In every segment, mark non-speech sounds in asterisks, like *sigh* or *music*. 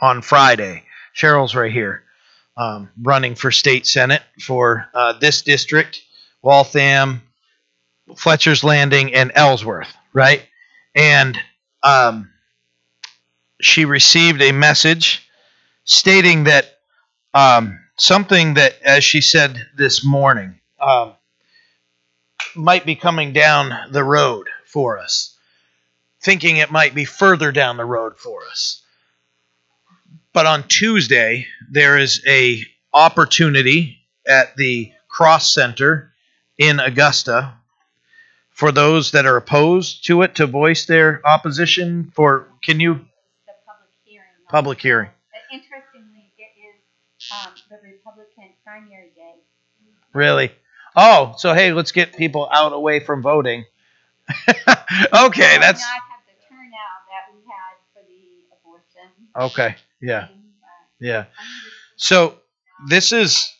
on Friday. Cheryl's right here, um, running for state senate for uh, this district, Waltham, Fletcher's Landing, and Ellsworth, right? And um, she received a message stating that um, something that, as she said this morning, um, might be coming down the road for us, thinking it might be further down the road for us. But on Tuesday, there is a opportunity at the Cross Center in Augusta for those that are opposed to it to voice their opposition. For can you the public hearing. public hearing? Interestingly, it is um, the Republican primary day. Really? Oh, so hey, let's get people out away from voting. *laughs* okay, that's Not have the turnout that we had for the abortion. okay. Yeah, yeah. So this is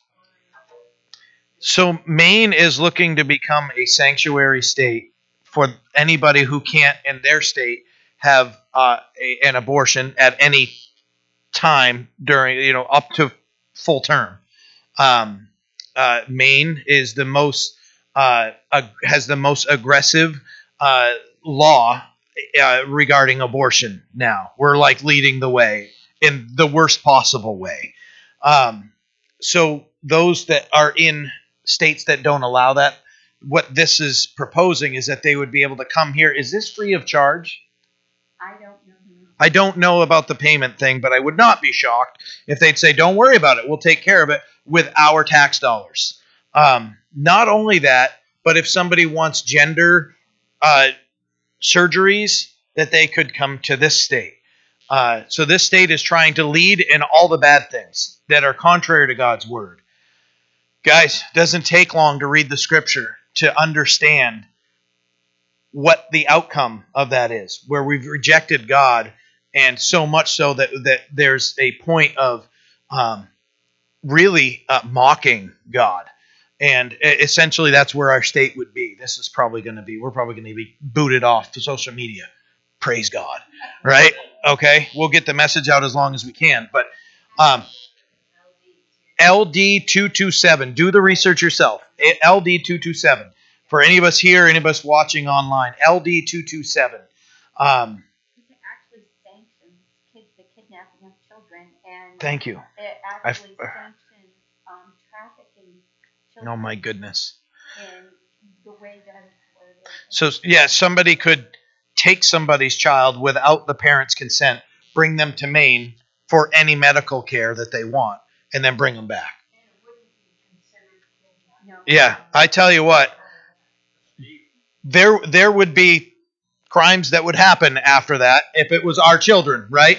so Maine is looking to become a sanctuary state for anybody who can't in their state have uh, a, an abortion at any time during you know up to full term. Um, uh, Maine is the most uh, ag- has the most aggressive uh, law uh, regarding abortion. Now we're like leading the way in the worst possible way. Um, so those that are in states that don't allow that, what this is proposing is that they would be able to come here. Is this free of charge? I don't know. I don't know about the payment thing, but I would not be shocked if they'd say, "Don't worry about it. We'll take care of it with our tax dollars." Um, not only that, but if somebody wants gender uh, surgeries, that they could come to this state. Uh, so this state is trying to lead in all the bad things that are contrary to God's word. Guys, doesn't take long to read the scripture to understand what the outcome of that is, where we've rejected God, and so much so that that there's a point of um, really uh, mocking God, and essentially that's where our state would be. This is probably going to be. We're probably going to be booted off to social media. Praise God, right? Okay, we'll get the message out as long as we can, but. Um, LD227. Do the research yourself. LD227. For any of us here, any of us watching online, LD227. Um, It actually sanctions kids, the kidnapping of children, and thank you. it I've- actually sanctions um, Oh my goodness. in the way that it's. So yeah, somebody could take somebody's child without the parents' consent, bring them to Maine for any medical care that they want, and then bring them back. Yeah, I tell you what, there there would be crimes that would happen after that if it was our children, right?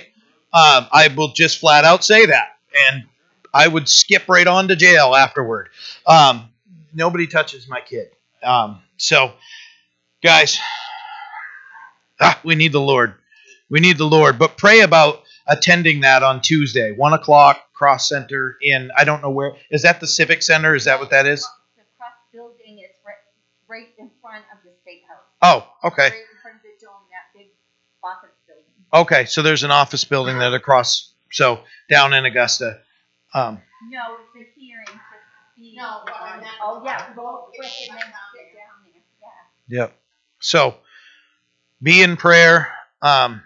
Um, I will just flat out say that, and I would skip right on to jail afterward. Um, nobody touches my kid. Um, so, guys, ah, we need the Lord. We need the Lord. But pray about attending that on Tuesday, one o'clock, Cross Center in I don't know where is that the Civic Center? Is that what that is? The cross building is right, right in front of the state house. Oh, okay. Right in front of the dome, that big office building. Okay, so there's an office building that across, so down in Augusta. Um, No, it's a hearing to be. No, but on- I'm not- Oh, yeah, I'm go not- quick and then sit down there, yeah. yep. So be in prayer. Um,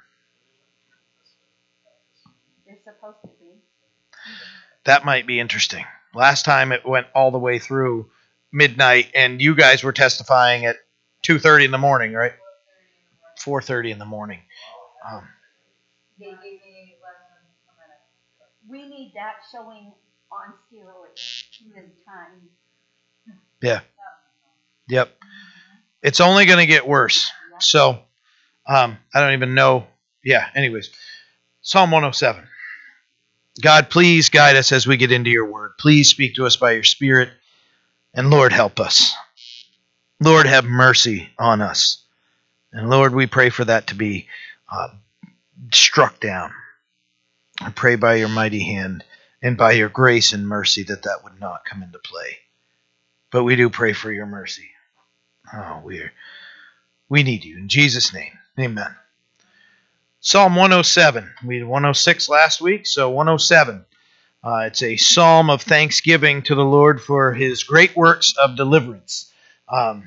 They're supposed to be. that might be interesting. Last time it went all the way through midnight, and you guys were testifying at two thirty in the morning, right? Four thirty in the morning. Um, They gave me less than a minute. We need that showing on steroids this time. Yeah. Yep. It's only going to get worse. So, um, I don't even know. Yeah, anyways. Psalm 107. God, please guide us as we get into your word. Please speak to us by your spirit. And Lord, help us. Lord, have mercy on us. And Lord, we pray for that to be uh, struck down. I pray by your mighty hand and by your grace and mercy that that would not come into play. But we do pray for your mercy. Oh, we're we need you in Jesus' name. Amen. Psalm 107. We did 106 last week, so 107. Uh, it's a psalm of thanksgiving to the Lord for his great works of deliverance. Um,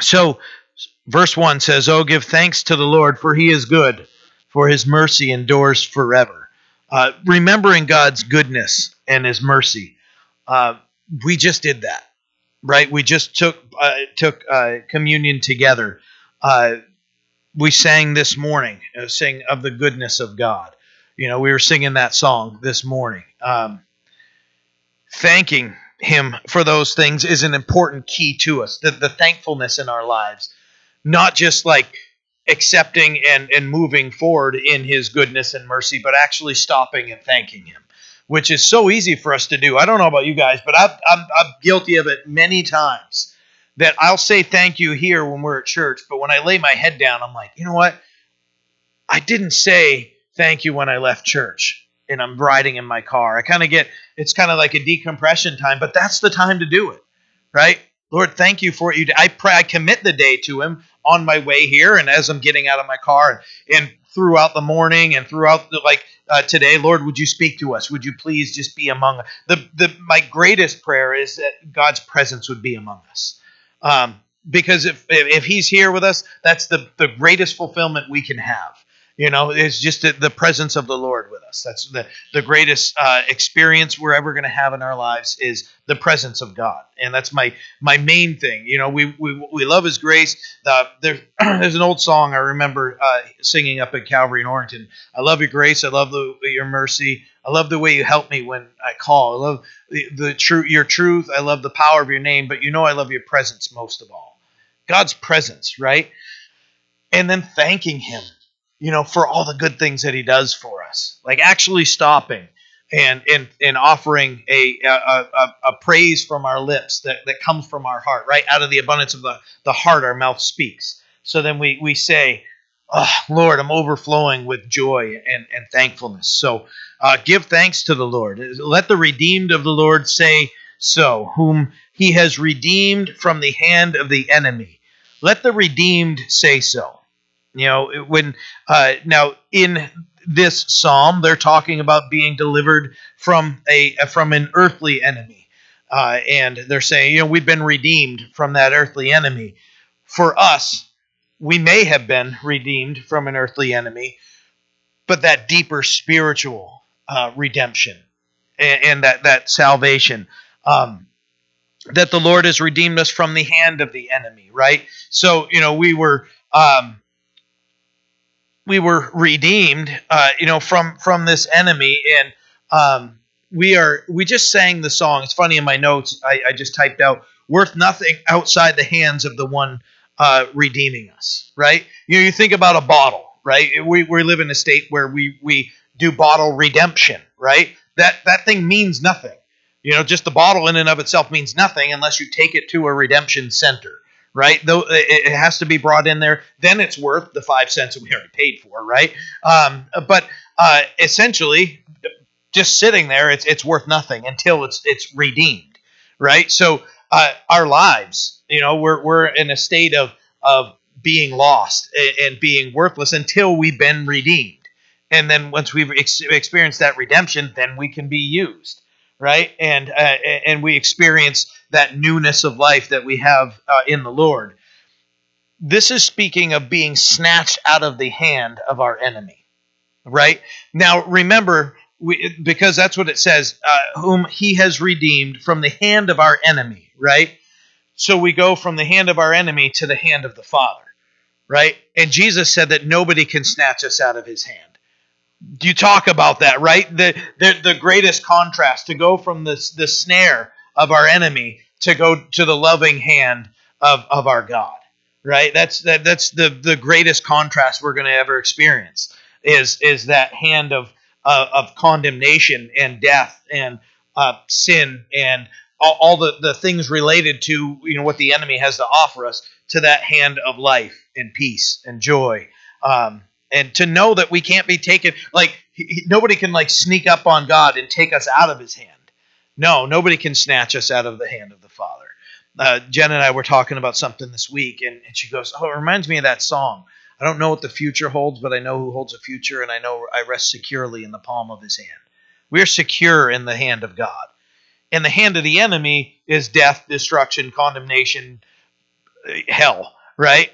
so, verse 1 says, Oh, give thanks to the Lord, for he is good, for his mercy endures forever. Uh, remembering God's goodness and his mercy. Uh, we just did that, right? We just took uh, took uh, communion together. Uh, we sang this morning, uh, sing of the goodness of God. You know, we were singing that song this morning. Um, thanking Him for those things is an important key to us. The, the thankfulness in our lives, not just like accepting and, and moving forward in His goodness and mercy, but actually stopping and thanking Him, which is so easy for us to do. I don't know about you guys, but I've, I'm, I'm guilty of it many times that I'll say thank you here when we're at church, but when I lay my head down, I'm like, you know what? I didn't say thank you when I left church and I'm riding in my car. I kind of get it's kind of like a decompression time, but that's the time to do it, right? Lord, thank you for what you did. I pray I commit the day to Him on my way here and as I'm getting out of my car and, and throughout the morning and throughout the, like uh, today, Lord, would you speak to us? Would you please just be among us? The, the my greatest prayer is that God's presence would be among us. Um, because if, if he's here with us, that's the, the greatest fulfillment we can have. You know, it's just the presence of the Lord with us. That's the, the greatest uh, experience we're ever going to have in our lives is the presence of God. And that's my my main thing. You know, we we, we love His grace. Uh, there, *clears throat* there's an old song I remember uh, singing up at Calvary in Orrington. I love your grace. I love the, your mercy. I love the way you help me when I call. I love the, the true your truth. I love the power of your name. But you know, I love your presence most of all. God's presence, right? And then thanking Him you know, for all the good things that he does for us. Like actually stopping and and, and offering a, a, a, a praise from our lips that, that comes from our heart, right? Out of the abundance of the, the heart, our mouth speaks. So then we, we say, oh, Lord, I'm overflowing with joy and, and thankfulness. So uh, give thanks to the Lord. Let the redeemed of the Lord say so, whom he has redeemed from the hand of the enemy. Let the redeemed say so. You know, when uh, now in this psalm, they're talking about being delivered from a from an earthly enemy, uh, and they're saying, you know, we've been redeemed from that earthly enemy. For us, we may have been redeemed from an earthly enemy, but that deeper spiritual uh, redemption and, and, that that salvation. Um, that the Lord has redeemed us from the hand of the enemy, right? So, you know, we were um, we were redeemed, uh, you know, from from this enemy, and um, we are we just sang the song. It's funny in my notes, I, I just typed out "worth nothing outside the hands of the one uh, redeeming us." Right? You know, you think about a bottle, right? We we live in a state where we we do bottle redemption, right? That that thing means nothing. You know, just the bottle in and of itself means nothing unless you take it to a redemption center right? Though it has to be brought in there, then it's worth the five cents that we already paid for, right? Um, but uh, essentially, just sitting there, it's it's worth nothing until it's it's redeemed, right? So uh, our lives, you know, we're we're in a state of of being lost and being worthless until we've been redeemed, and then once we've ex- experienced that redemption, then we can be used, right? And uh, and we experience that newness of life that we have uh, in the Lord. This is speaking of being snatched out of the hand of our enemy, right? Now, remember, we, because that's what it says, uh, whom he has redeemed from the hand of our enemy, right? So we go from the hand of our enemy to the hand of the Father, right? And Jesus said that nobody can snatch us out of his hand. Do you talk about that, right? The, the, the greatest contrast to go from this the snare of our enemy to go to the loving hand of, of our God. Right? That's that that's the, the greatest contrast we're going to ever experience is is that hand of uh, of condemnation and death and uh, sin and all, all, the, the things related to you know what the enemy has to offer us to that hand of life and peace and joy um, and to know that we can't be taken like he, nobody can like sneak up on God and take us out of his hand no, nobody can snatch us out of the hand of the Father. Uh, Jen and I were talking about something this week, and, and she goes, Oh, it reminds me of that song. I don't know what the future holds, but I know who holds a future, and I know I rest securely in the palm of his hand. We are secure in the hand of God. And the hand of the enemy is death, destruction, condemnation, hell, right?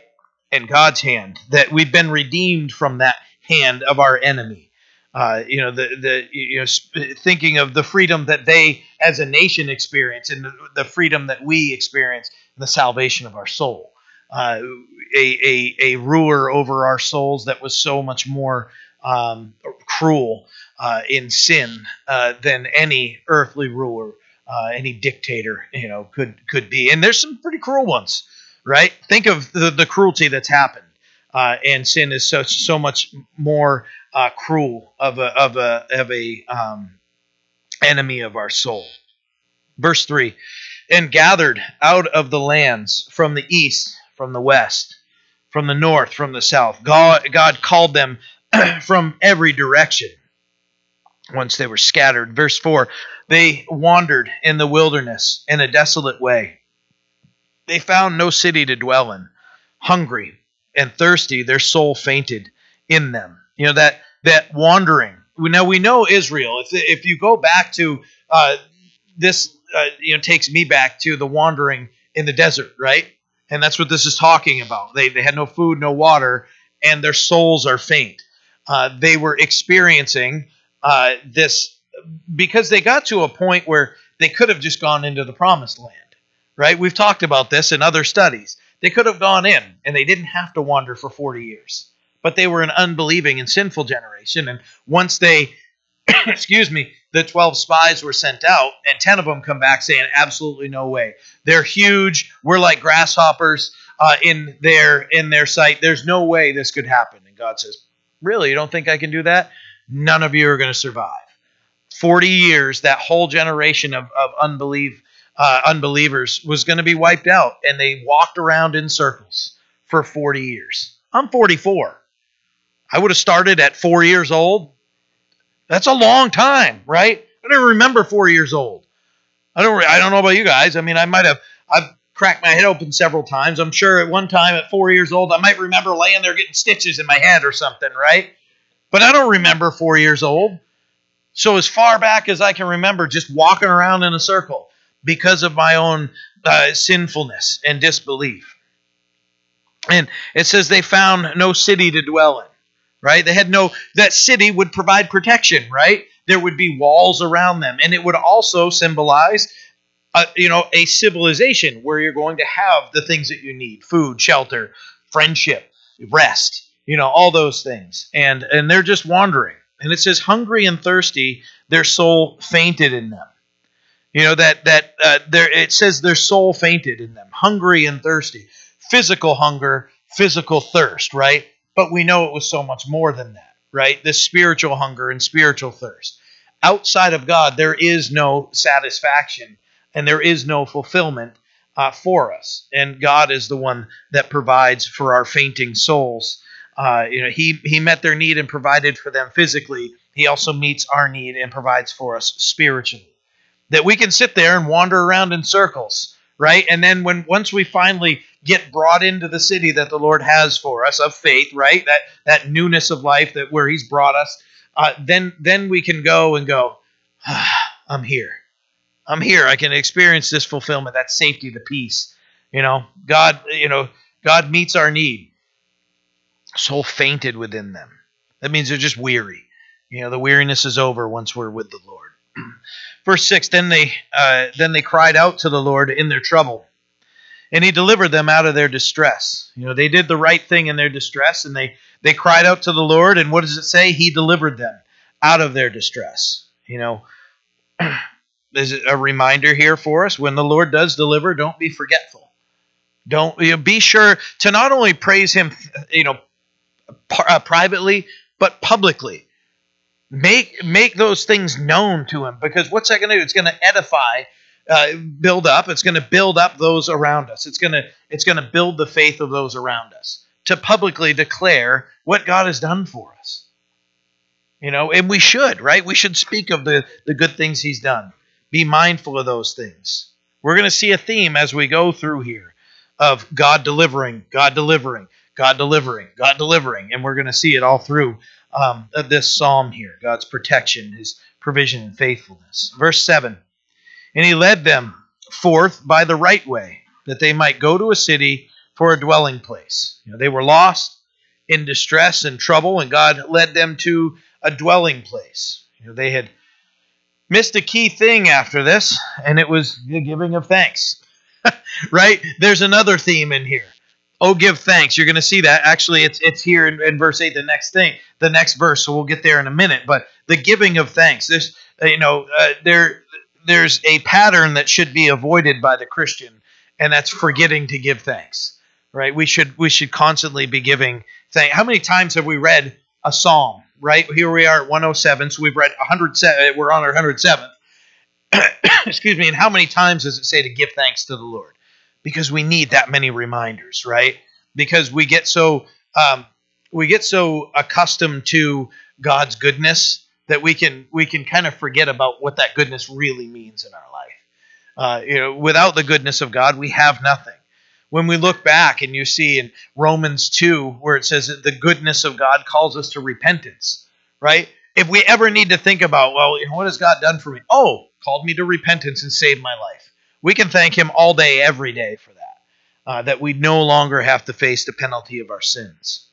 And God's hand, that we've been redeemed from that hand of our enemy. Uh, you know, the the you know, thinking of the freedom that they as a nation experience, and the, the freedom that we experience, and the salvation of our soul. Uh, a, a a ruler over our souls that was so much more um, cruel uh, in sin uh, than any earthly ruler, uh, any dictator, you know, could could be. And there's some pretty cruel ones, right? Think of the, the cruelty that's happened. Uh, and sin is so so much more uh, cruel of a of a of a um, enemy of our soul. Verse three, and gathered out of the lands from the east, from the west, from the north, from the south. God God called them *clears throat* from every direction. Once they were scattered. Verse four, they wandered in the wilderness in a desolate way. They found no city to dwell in. Hungry and thirsty, their soul fainted in them. You know that that wandering. Now we know Israel. If if you go back to uh, this, uh, you know, takes me back to the wandering in the desert, right? And that's what this is talking about. They they had no food, no water, and their souls are faint. Uh, they were experiencing uh, this because they got to a point where they could have just gone into the promised land, right? We've talked about this in other studies. They could have gone in and they didn't have to wander for 40 years but they were an unbelieving and sinful generation. And once they, *coughs* excuse me, the 12 spies were sent out, and 10 of them come back saying, absolutely no way. They're huge. We're like grasshoppers uh, in, their, in their sight. There's no way this could happen. And God says, Really? You don't think I can do that? None of you are going to survive. 40 years, that whole generation of, of unbelief, uh, unbelievers was going to be wiped out, and they walked around in circles for 40 years. I'm 44. I would have started at four years old. That's a long time, right? I don't remember four years old. I don't. I don't know about you guys. I mean, I might have. I've cracked my head open several times. I'm sure at one time at four years old, I might remember laying there getting stitches in my head or something, right? But I don't remember four years old. So as far back as I can remember, just walking around in a circle because of my own uh, sinfulness and disbelief. And it says they found no city to dwell in right? They had no, that city would provide protection, right? There would be walls around them. And it would also symbolize, uh, you know, a civilization where you're going to have the things that you need food, shelter, friendship, rest, you know, all those things. And, and they're just wandering. And it says, hungry and thirsty, their soul fainted in them. You know that that uh, there it says their soul fainted in them, hungry and thirsty, physical hunger, physical thirst, right? But we know it was so much more than that, right? This spiritual hunger and spiritual thirst. Outside of God, there is no satisfaction and there is no fulfillment uh, for us. And God is the one that provides for our fainting souls. Uh, you know, he he met their need and provided for them physically. He also meets our need and provides for us spiritually. That we can sit there and wander around in circles, right? And then when once we finally get brought into the city that the Lord has for us of faith, right? That that newness of life that where He's brought us, uh, then then we can go and go. Ah, I'm here. I'm here. I can experience this fulfillment, that safety, the peace. You know, God. You know, God meets our need. Soul fainted within them. That means they're just weary. You know, the weariness is over once we're with the Lord. Verse six. Then they uh, then they cried out to the Lord in their trouble and he delivered them out of their distress. You know, they did the right thing in their distress and they they cried out to the Lord and what does it say? He delivered them out of their distress. You know, *clears throat* there's a reminder here for us when the Lord does deliver, don't be forgetful. Don't you know, be sure to not only praise him, you know, uh, privately, but publicly. Make make those things known to him because what's that going to do? It's going to edify uh, build up. It's going to build up those around us. It's going to it's going to build the faith of those around us to publicly declare what God has done for us. You know, and we should, right? We should speak of the the good things He's done. Be mindful of those things. We're going to see a theme as we go through here of God delivering, God delivering, God delivering, God delivering. And we're going to see it all through um, this psalm here God's protection, his provision, and faithfulness. Verse 7 And he led them forth by the right way, that they might go to a city for a dwelling place. You know, they were lost in distress and trouble, and God led them to a dwelling place. You know, they had missed a key thing after this, and it was the giving of thanks. *laughs* right? There's another theme in here. Oh, give thanks. You're going to see that. Actually, it's it's here in, in, verse eight. The next thing, the next verse. So we'll get there in a minute. But the giving of thanks. There's uh, you know uh, there there's a pattern that should be avoided by the Christian, and that's forgetting to give thanks. Right? We should we should constantly be giving thanks. How many times have we read a psalm? Right here we are at 107. So we've read 107. We're on our 107th. *coughs* Excuse me. And how many times does it say to give thanks to the Lord? Because we need that many reminders, right? Because we get so um, we get so accustomed to God's goodness that we can we can kind of forget about what that goodness really means in our life. Uh, you know, without the goodness of God, we have nothing. When we look back and you see in Romans 2 where it says that the goodness of God calls us to repentance, right? If we ever need to think about, well, what has God done for me? Oh, called me to repentance and saved my life we can thank Him all day, every day for that. Uh, that we no longer have to face the penalty of our sins.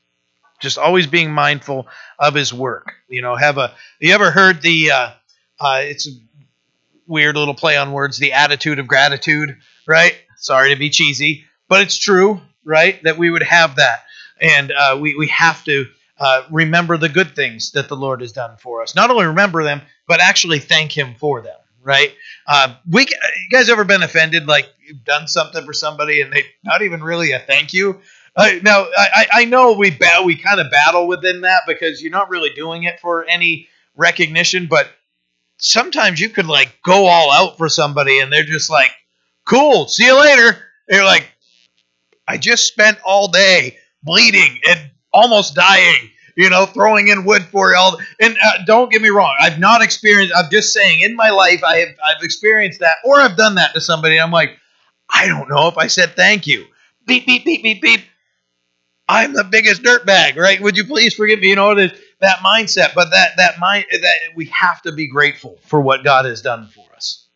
Just always being mindful of His work. You know, have a. You ever heard the? Uh, uh, it's a weird little play on words. The attitude of gratitude, right? Sorry to be cheesy, but it's true, right? That we would have that, and uh, we we have to. Uh, remember the good things that the Lord has done for us. Not only remember them, but actually thank Him for them right? Uh, we, you guys ever been offended like you've done something for somebody and they not even really a thank you? Uh, now I, I know we ba- we kind of battle within that because you're not really doing it for any recognition, but sometimes you could like go all out for somebody and they're just like, "Cool, see you later." And you're like, "I just spent all day bleeding and almost dying you know, throwing in wood for you all. And uh, don't get me wrong, I've not experienced. I'm just saying, in my life, I have I've experienced that, or I've done that to somebody. I'm like, I don't know if I said thank you. Beep beep beep beep beep. I'm the biggest dirtbag, right? Would you please forgive me? You know, that that mindset, but that that mind that we have to be grateful for what God has done for us.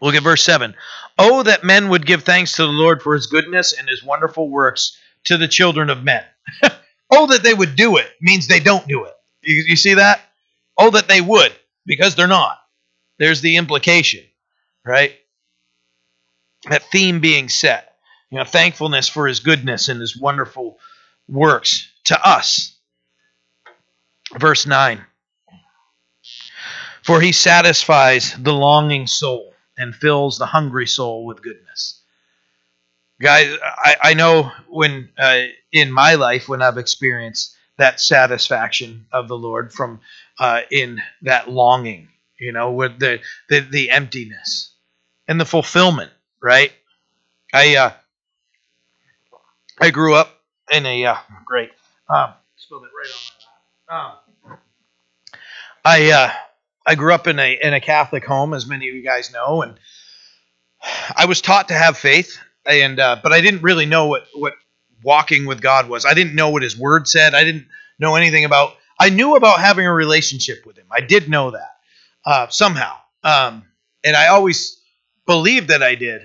Look at verse seven. Oh, that men would give thanks to the Lord for His goodness and His wonderful works to the children of men. *laughs* Oh, that they would do it means they don't do it. You, you see that? Oh, that they would because they're not. There's the implication, right? That theme being set. You know, thankfulness for his goodness and his wonderful works to us. Verse 9 For he satisfies the longing soul and fills the hungry soul with goodness. Guys, I, I know when uh, in my life when I've experienced that satisfaction of the Lord from uh, in that longing, you know, with the, the the emptiness and the fulfillment, right? I uh, I grew up in a uh, great um, spilled it right on my um, I uh, I grew up in a in a Catholic home, as many of you guys know, and I was taught to have faith, and uh, but I didn't really know what what walking with God was. I didn't know what His Word said. I didn't know anything about. I knew about having a relationship with Him. I did know that uh, somehow, um, and I always believed that I did,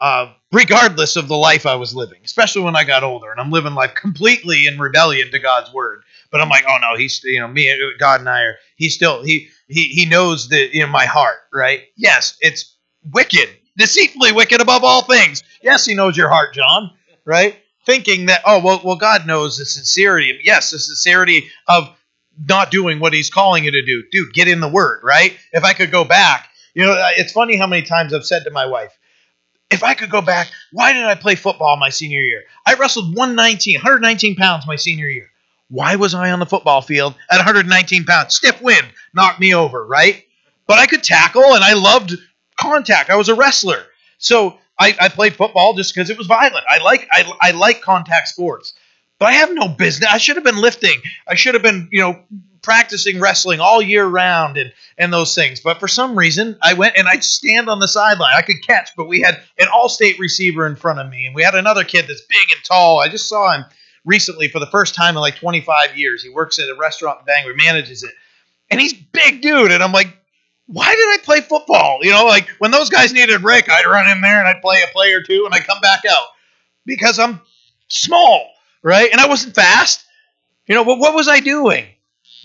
uh, regardless of the life I was living. Especially when I got older and I'm living life completely in rebellion to God's Word. But I'm like, oh no, He's you know me, God and I are. He still he he he knows that know my heart, right? Yes, it's wicked, deceitfully wicked above all things. Yes, He knows your heart, John. Right? thinking that oh well well God knows the sincerity. Yes, the sincerity of not doing what He's calling you to do. Dude, get in the Word, right? If I could go back, you know, uh, it's funny how many times I've said to my wife, if I could go back, why did I play football my senior year? I wrestled 119, 119 pounds my senior year. Why was I on the football field at 119 pounds? Stiff wind knocked me over, right? But I could tackle and I loved contact. I was a wrestler. So I, I played football just because it was violent. I like I, I like contact sports, but I have no business. I should have been lifting. I should have been you know practicing wrestling all year round and and those things. But for some reason, I went and I'd stand on the sideline. I could catch, but we had an all-state receiver in front of me, and we had another kid that's big and tall. I just saw him recently for the first time in like 25 years. He works at a restaurant in Bangor, manages it, and he's big dude. And I'm like, why did I play football? You know, like when those guys needed Rick, I'd run in there and I'd play a play or two, and I'd come back out because I'm small, right? And I wasn't fast. You know, but what was I doing?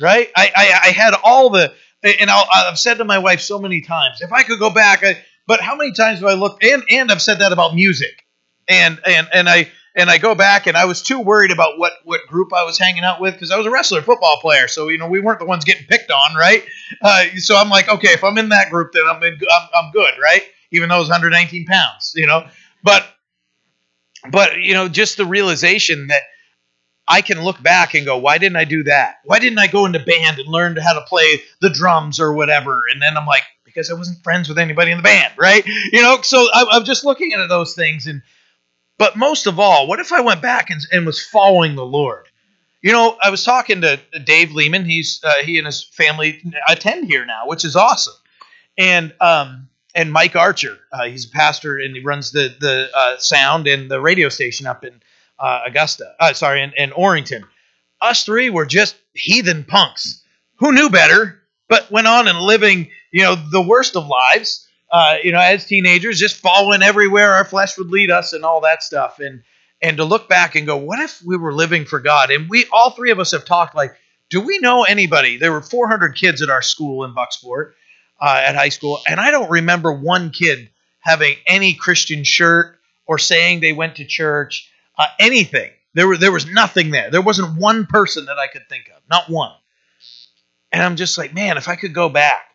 Right? I, I, I had all the, and i have said to my wife so many times, if I could go back, I, but how many times do I look, and, and I've said that about music. And, and, and I, and I go back and I was too worried about what what group I was hanging out with because I was a wrestler, football player, so you know we weren't the ones getting picked on, right? Uh, so I'm like, okay, if I'm in that group, then I'm in, I'm, I'm good, right? Even though I was 119 pounds, you know. But but you know, just the realization that I can look back and go, why didn't I do that? Why didn't I go into band and learn how to play the drums or whatever? And then I'm like, because I wasn't friends with anybody in the band, right? You know, so I'm just looking at those things and but most of all, what if I went back and, and was following the Lord? You know, I was talking to Dave Lehman. He's uh, he and his family attend here now, which is awesome. And um, and Mike Archer, uh, he's a pastor and he runs the the uh, sound and the radio station up in uh, Augusta. Uh, sorry, in, in Orrington. Us three were just heathen punks who knew better, but went on and living, you know, the worst of lives uh, you know, as teenagers, just following everywhere our flesh would lead us and all that stuff. And and to look back and go, what if we were living for God? And we all three of us have talked like, do we know anybody? There were 400 kids at our school in Bucksport uh, at high school, and I don't remember one kid having any Christian shirt or saying they went to church, uh, anything. There were there was nothing there. There wasn't one person that I could think of, not one. And I'm just like, man, if I could go back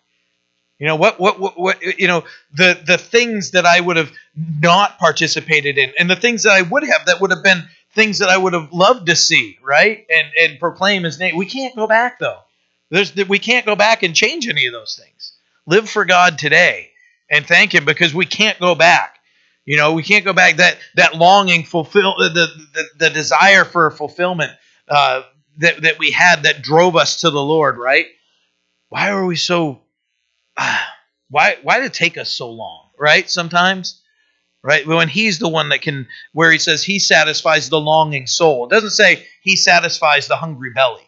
you know what, what, what, what, you know the the things that I would have not participated in, and the things that I would have that would have been things that I would have loved to see, right? And and proclaim His name. We can't go back though. There's we can't go back and change any of those things. Live for God today and thank Him because we can't go back. You know, we can't go back. That that longing, fulfill the the, the desire for fulfillment uh, that that we had that drove us to the Lord, right? Why are we so *sighs* why why did it take us so long, right? Sometimes, right? When he's the one that can, where he says he satisfies the longing soul. It doesn't say he satisfies the hungry belly.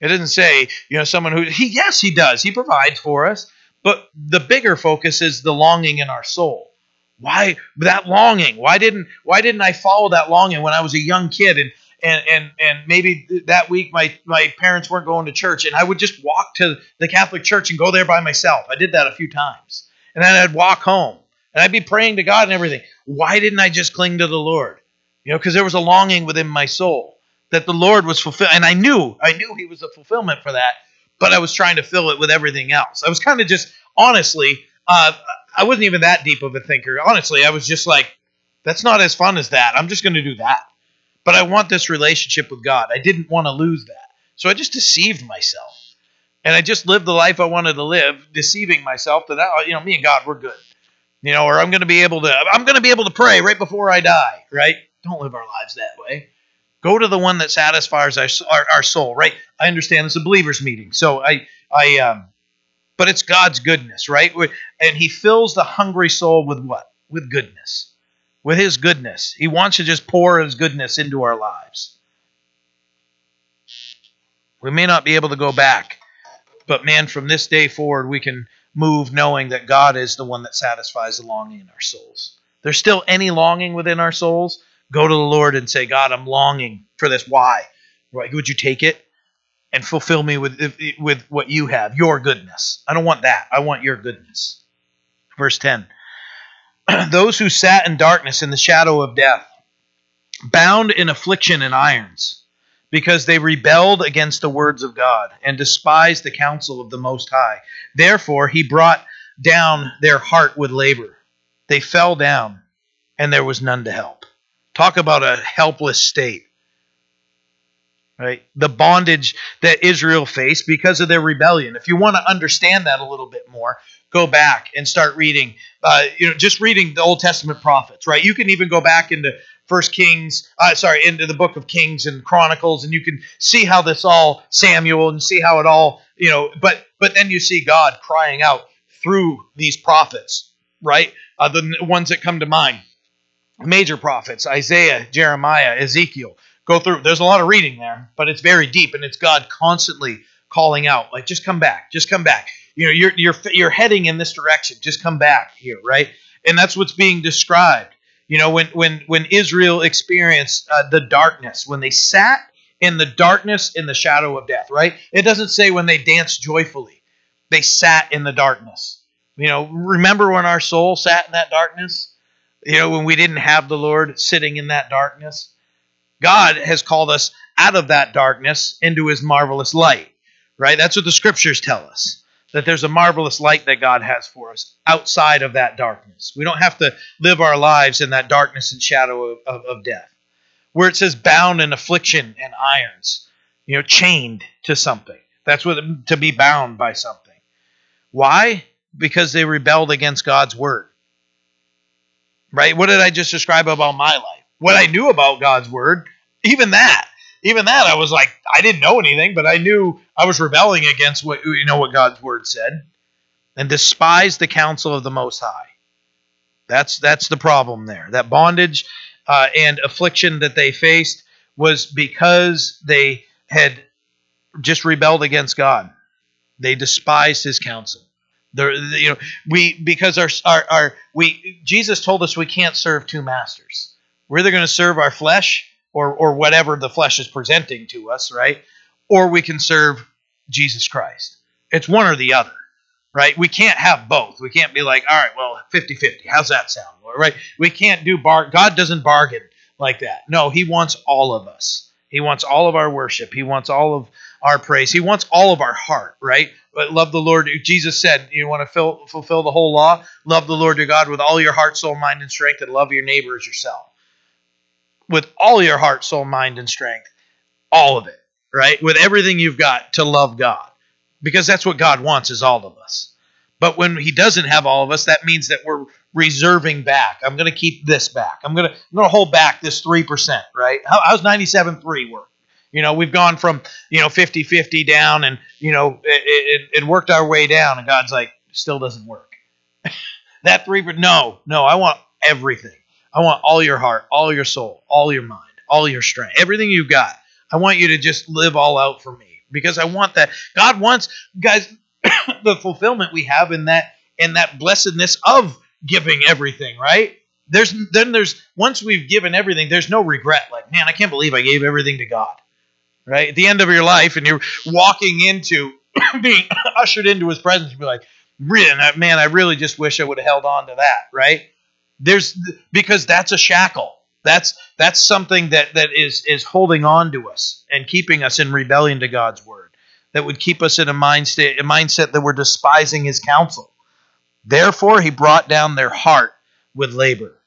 It doesn't say, you know, someone who he yes, he does. He provides for us, but the bigger focus is the longing in our soul. Why that longing? Why didn't why didn't I follow that longing when I was a young kid and and and and maybe that week my my parents weren't going to church and I would just walk to the Catholic church and go there by myself. I did that a few times. And then I'd walk home and I'd be praying to God and everything. Why didn't I just cling to the Lord? You know, because there was a longing within my soul that the Lord was fulfilled and I knew I knew he was a fulfillment for that, but I was trying to fill it with everything else. I was kind of just honestly uh, I wasn't even that deep of a thinker. Honestly, I was just like that's not as fun as that. I'm just going to do that. But I want this relationship with God. I didn't want to lose that. So I just deceived myself. And I just lived the life I wanted to live, deceiving myself that you know, me and God we're good. You know, or I'm going to be able to I'm going to be able to pray right before I die, right? Don't live our lives that way. Go to the one that satisfies our, our, our soul, right? I understand it's a believers meeting. So I I um but it's God's goodness, right? And he fills the hungry soul with what? With goodness with His goodness. He wants to just pour His goodness into our lives. We may not be able to go back, but man, from this day forward, we can move knowing that God is the one that satisfies the longing in our souls. There's still any longing within our souls, go to the Lord and say, God, I'm longing for this. Why? Would you take it and fulfill me with, with what you have, your goodness? I don't want that. I want your goodness. Verse 10 *clears throat* those who sat in darkness in the shadow of death, bound in affliction and irons, because they rebelled against the words of God and despised the counsel of the Most High. Therefore, he brought down their heart with labor. They fell down, and there was none to help. Talk about a helpless state. Right? The bondage that Israel faced because of their rebellion. If you want to understand that a little bit more, go back and start reading, uh, you know, just reading the Old Testament prophets, right? You can even go back into First Kings, uh, sorry, into the book of Kings and Chronicles, and you can see how this all Samuel and see how it all, you know, but but then you see God crying out through these prophets, right? Uh, the ones that come to mind, major prophets: Isaiah, Jeremiah, Ezekiel. go through. There's a lot of reading there, but it's very deep, and it's God constantly calling out, like, just come back, just come back. You know, you're you're you're heading in this direction. Just come back here, right? And that's what's being described. You know, when when when Israel experienced uh, the darkness, when they sat in the darkness in the shadow of death, right? It doesn't say when they danced joyfully. They sat in the darkness. You know, remember when our soul sat in that darkness? You know, when we didn't have the Lord sitting in that darkness? God has called us out of that darkness into his marvelous light, right? That's what the scriptures tell us that there's a marvelous light that God has for us outside of that darkness. We don't have to live our lives in that darkness and shadow of, of, of death. Where it says bound in affliction and irons, you know, chained to something. That's what to be bound by something. Why? Because they rebelled against God's word. Right? What did I just describe about my life? What I knew about God's word, even that even that, I was like, I didn't know anything, but I knew I was rebelling against what you know what God's word said, and despised the counsel of the Most High. That's that's the problem there. That bondage uh, and affliction that they faced was because they had just rebelled against God. They despised His counsel. The, you know, we because our, our our we Jesus told us we can't serve two masters. We're either going to serve our flesh or or whatever the flesh is presenting to us, right? Or we can serve Jesus Christ. It's one or the other, right? We can't have both. We can't be like, all right, well, 50-50. How's that sound? Right? We can't do bar God doesn't bargain like that. No, he wants all of us. He wants all of our worship. He wants all of our praise. He wants all of our heart, right? But love the Lord. Jesus said, you want to fill, fulfill the whole law? Love the Lord your God with all your heart, soul, mind, and strength, and love your neighbor as yourself with all your heart, soul, mind, and strength. All of it, right? With everything you've got to love God. Because that's what God wants is all of us. But when he doesn't have all of us, that means that we're reserving back. I'm going to keep this back. I'm going to I'm going to hold back this 3%, right? How, how's 97.3 work? You know, we've gone from, you know, 50-50 down and, you know, it, it, it worked our way down and God's like, still doesn't work. *laughs* that 3 no, no, I want everything. I want all your heart, all your soul, all your mind, all your strength, everything you've got. I want you to just live all out for me because I want that. God wants, guys, *coughs* the fulfillment we have in that in that blessedness of giving everything, right? There's then there's once we've given everything, there's no regret. Like, man, I can't believe I gave everything to God. Right? At the end of your life, and you're walking into *coughs* being *coughs* ushered into his presence, be like, man, I really just wish I would have held on to that, right? There's because that's a shackle. That's that's something that that is is holding on to us and keeping us in rebellion to God's word. That would keep us in a mindset a mindset that we're despising His counsel. Therefore, He brought down their heart with labor,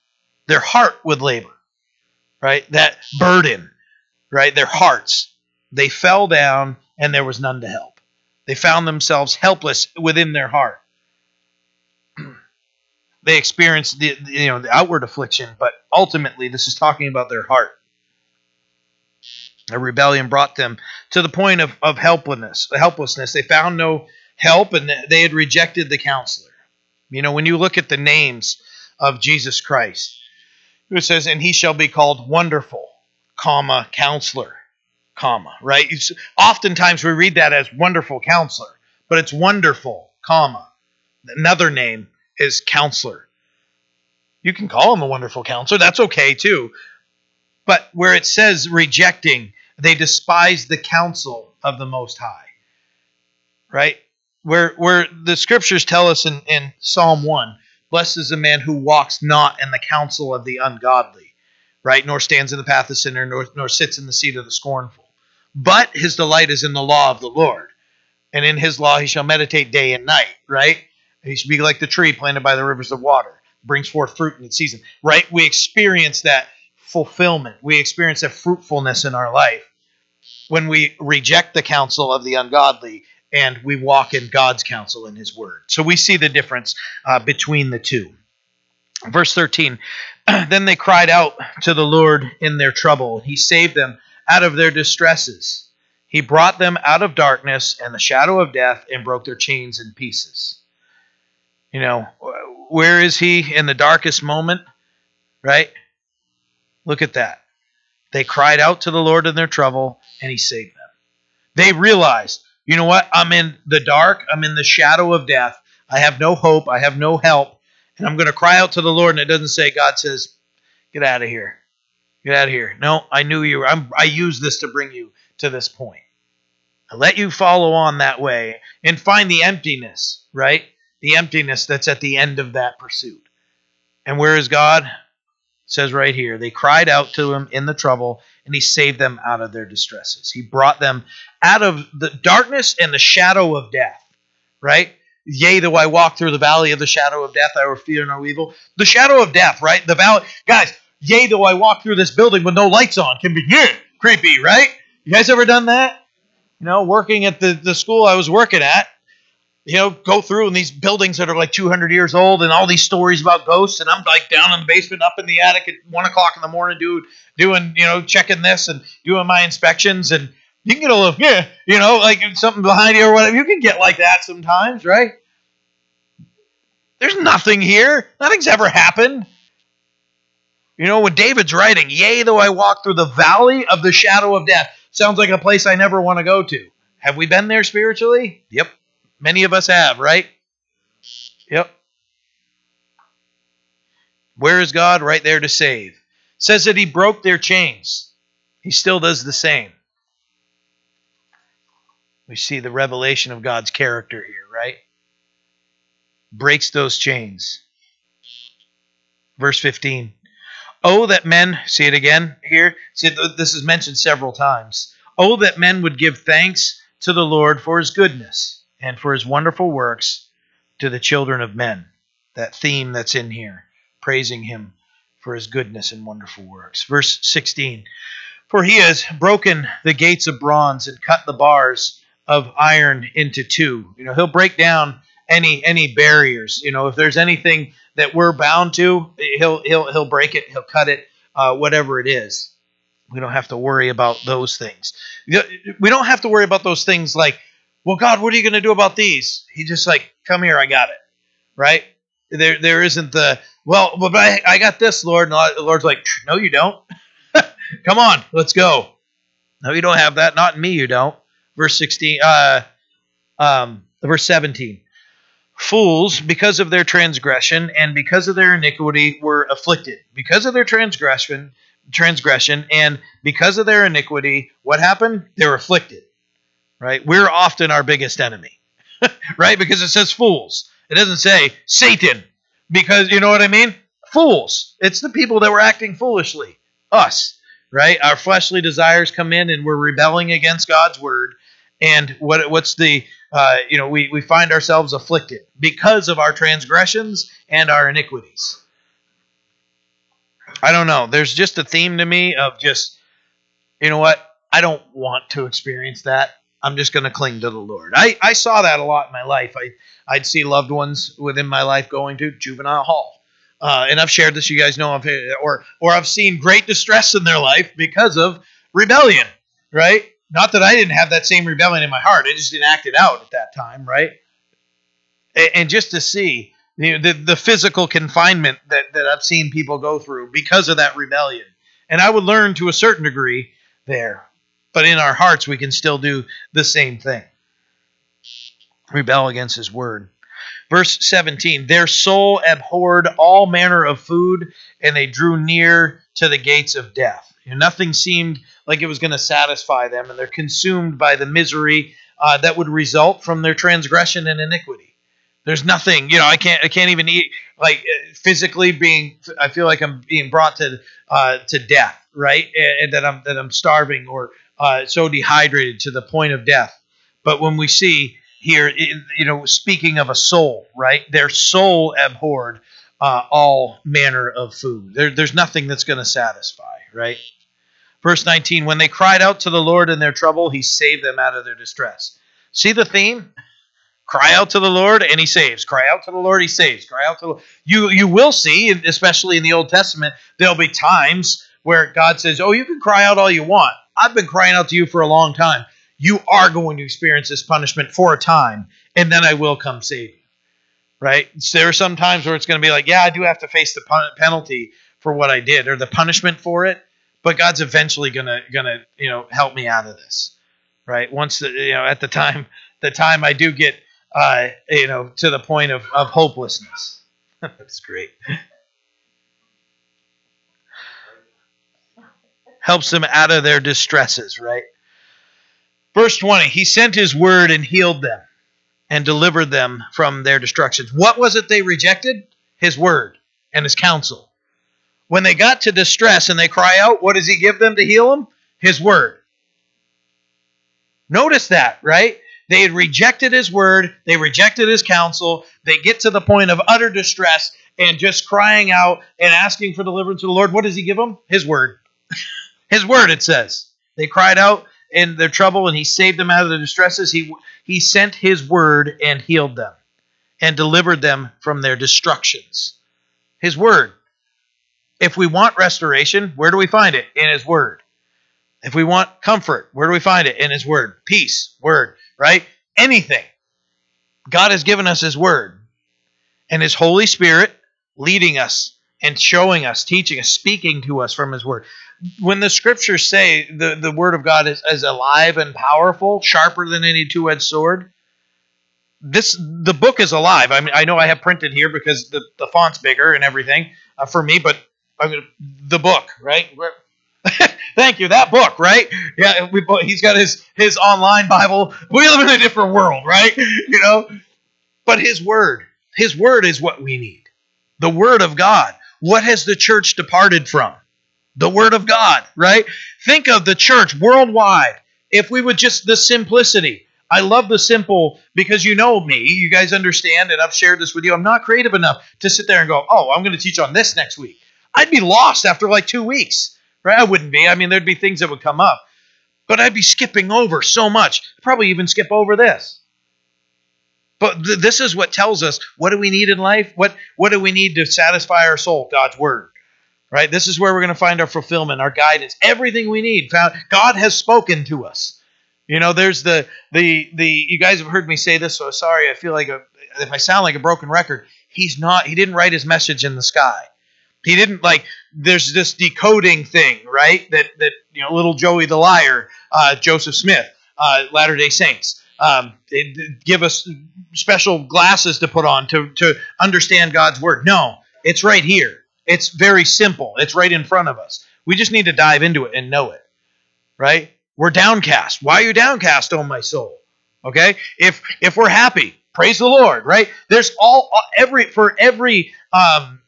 their heart with labor, right? That burden, right? Their hearts. They fell down, and there was none to help. They found themselves helpless within their heart they experience the you know the outward affliction, but ultimately this is talking about their heart. A rebellion brought them to the point of, of helplessness. Helplessness. They found no help, and they had rejected the counselor. You know, when you look at the names of Jesus Christ, it says, "And he shall be called Wonderful, comma Counselor, comma." Right? It's, oftentimes we read that as Wonderful Counselor, but it's Wonderful, comma. Another name is counselor. You can call him a wonderful counselor. That's okay too. But where it says rejecting, they despise the counsel of the Most High. Right? Where where the scriptures tell us in, in Psalm 1, blessed is the man who walks not in the counsel of the ungodly, right? Nor stands in the path of sinner, nor, nor sits in the seat of the scornful. But his delight is in the law of the Lord. And in his law he shall meditate day and night, right? He should be like the tree planted by the rivers of water, brings forth fruit in its season. Right? We experience that fulfillment. We experience that fruitfulness in our life when we reject the counsel of the ungodly and we walk in God's counsel in His Word. So we see the difference uh, between the two. Verse 13 *clears throat* Then they cried out to the Lord in their trouble. He saved them out of their distresses. He brought them out of darkness and the shadow of death and broke their chains in pieces. You know, where is he in the darkest moment? Right? Look at that. They cried out to the Lord in their trouble, and he saved them. They realized, you know what? I'm in the dark, I'm in the shadow of death. I have no hope, I have no help, and I'm going to cry out to the Lord. And it doesn't say, God says, get out of here. Get out of here. No, I knew you. I'm, I used this to bring you to this point. I let you follow on that way and find the emptiness, right? The emptiness that's at the end of that pursuit. And where is God? It says right here, they cried out to him in the trouble, and he saved them out of their distresses. He brought them out of the darkness and the shadow of death, right? Yea, though I walk through the valley of the shadow of death, I will fear no evil. The shadow of death, right? The valley, guys. Yea, though I walk through this building with no lights on, can be yeah, creepy, right? You guys ever done that? You know, working at the, the school I was working at, you know, go through in these buildings that are like 200 years old and all these stories about ghosts. And I'm like down in the basement, up in the attic at one o'clock in the morning, dude, doing, you know, checking this and doing my inspections. And you can get a little, yeah, you know, like something behind you or whatever. You can get like that sometimes, right? There's nothing here. Nothing's ever happened. You know, when David's writing, Yea, though I walk through the valley of the shadow of death, sounds like a place I never want to go to. Have we been there spiritually? Yep. Many of us have, right? Yep. Where is God? Right there to save. Says that he broke their chains. He still does the same. We see the revelation of God's character here, right? Breaks those chains. Verse 15. Oh, that men, see it again here? See, this is mentioned several times. Oh, that men would give thanks to the Lord for his goodness and for his wonderful works to the children of men. That theme that's in here, praising him for his goodness and wonderful works. Verse 16 For he has broken the gates of bronze and cut the bars of iron into two. You know, he'll break down any any barriers. You know, if there's anything that we're bound to, he'll he'll he'll break it, he'll cut it, uh, whatever it is. We don't have to worry about those things. We don't have to worry about those things like, well, God, what are you going to do about these? He just like, come here, I got it, right? There there isn't the well, but I, I got this, Lord. And the Lord's like, no, you don't. *laughs* come on, let's go. No, you don't have that. Not in me, you don't. Verse sixteen, uh, um, verse seventeen. Fools, because of their transgression and because of their iniquity, were afflicted. Because of their transgression, transgression, and because of their iniquity, what happened? They were afflicted. Right? We're often our biggest enemy. *laughs* right? Because it says fools. It doesn't say Satan. Because you know what I mean? Fools. It's the people that were acting foolishly. Us. Right? Our fleshly desires come in and we're rebelling against God's word. And what what's the uh, you know, we, we find ourselves afflicted because of our transgressions and our iniquities. I don't know. There's just a theme to me of just, you know what? I don't want to experience that. I'm just going to cling to the Lord. I, I saw that a lot in my life. I, I'd see loved ones within my life going to juvenile hall. Uh, and I've shared this, you guys know, I've, or, or I've seen great distress in their life because of rebellion, right? Not that I didn't have that same rebellion in my heart. I just didn't act it out at that time, right? And just to see you know, the, the physical confinement that, that I've seen people go through because of that rebellion. And I would learn to a certain degree there. But in our hearts, we can still do the same thing rebel against his word. Verse 17 Their soul abhorred all manner of food, and they drew near to the gates of death. Nothing seemed like it was going to satisfy them, and they're consumed by the misery uh, that would result from their transgression and iniquity. There's nothing, you know, I can't, I can't even eat like uh, physically being. I feel like I'm being brought to uh, to death, right? And, and, that I'm that I'm starving or uh, so dehydrated to the point of death. But when we see here, you know, speaking of a soul, right? Their soul abhorred uh, all manner of food. There, there's nothing that's going to satisfy, right? Verse 19, when they cried out to the Lord in their trouble, he saved them out of their distress. See the theme? Cry out to the Lord and he saves. Cry out to the Lord, he saves. Cry out to the You you will see, especially in the Old Testament, there'll be times where God says, "Oh, you can cry out all you want. I've been crying out to you for a long time. You are going to experience this punishment for a time, and then I will come save you." Right? So there are some times where it's going to be like, "Yeah, I do have to face the penalty for what I did or the punishment for it." but God's eventually gonna gonna you know help me out of this, right? Once the you know at the time the time I do get uh, you know to the point of of hopelessness. *laughs* That's great. Helps them out of their distresses, right? Verse 20, he sent his word and healed them and delivered them from their destructions. What was it they rejected? His word and his counsel. When they got to distress and they cry out, what does he give them to heal them? His word. Notice that, right? They had rejected his word, they rejected his counsel, they get to the point of utter distress and just crying out and asking for deliverance of the Lord. What does he give them? His word. *laughs* his word, it says. They cried out in their trouble and he saved them out of their distresses. He, he sent his word and healed them and delivered them from their destructions. His word. If we want restoration, where do we find it? In his word. If we want comfort, where do we find it? In his word. Peace, word, right? Anything. God has given us his word and his Holy Spirit leading us and showing us, teaching us, speaking to us from his word when the scriptures say the, the word of God is, is alive and powerful, sharper than any two edged sword, this the book is alive. I mean, I know I have printed here because the, the font's bigger and everything uh, for me, but gonna, the book, right? *laughs* Thank you. That book, right? Yeah, we, he's got his his online Bible. We live in a different world, right? *laughs* You know, but his word, his word is what we need. The word of God. What has the church departed from? The Word of God, right? Think of the church worldwide. If we would just the simplicity. I love the simple because you know me. You guys understand, and I've shared this with you. I'm not creative enough to sit there and go, oh, I'm going to teach on this next week. I'd be lost after like two weeks, right? I wouldn't be. I mean, there'd be things that would come up, but I'd be skipping over so much. Probably even skip over this. But th- this is what tells us what do we need in life? What what do we need to satisfy our soul? God's word right? This is where we're going to find our fulfillment, our guidance, everything we need. Found God has spoken to us. You know, there's the the the. You guys have heard me say this, so sorry. I feel like a, if I sound like a broken record, he's not. He didn't write his message in the sky. He didn't like. There's this decoding thing, right? That that you know, little Joey the liar, uh, Joseph Smith, uh, Latter Day Saints. Um, they give us special glasses to put on to to understand God's word. No, it's right here. It's very simple. It's right in front of us. We just need to dive into it and know it. Right? We're downcast. Why are you downcast, oh my soul? Okay? If if we're happy, praise the Lord, right? There's all every for every um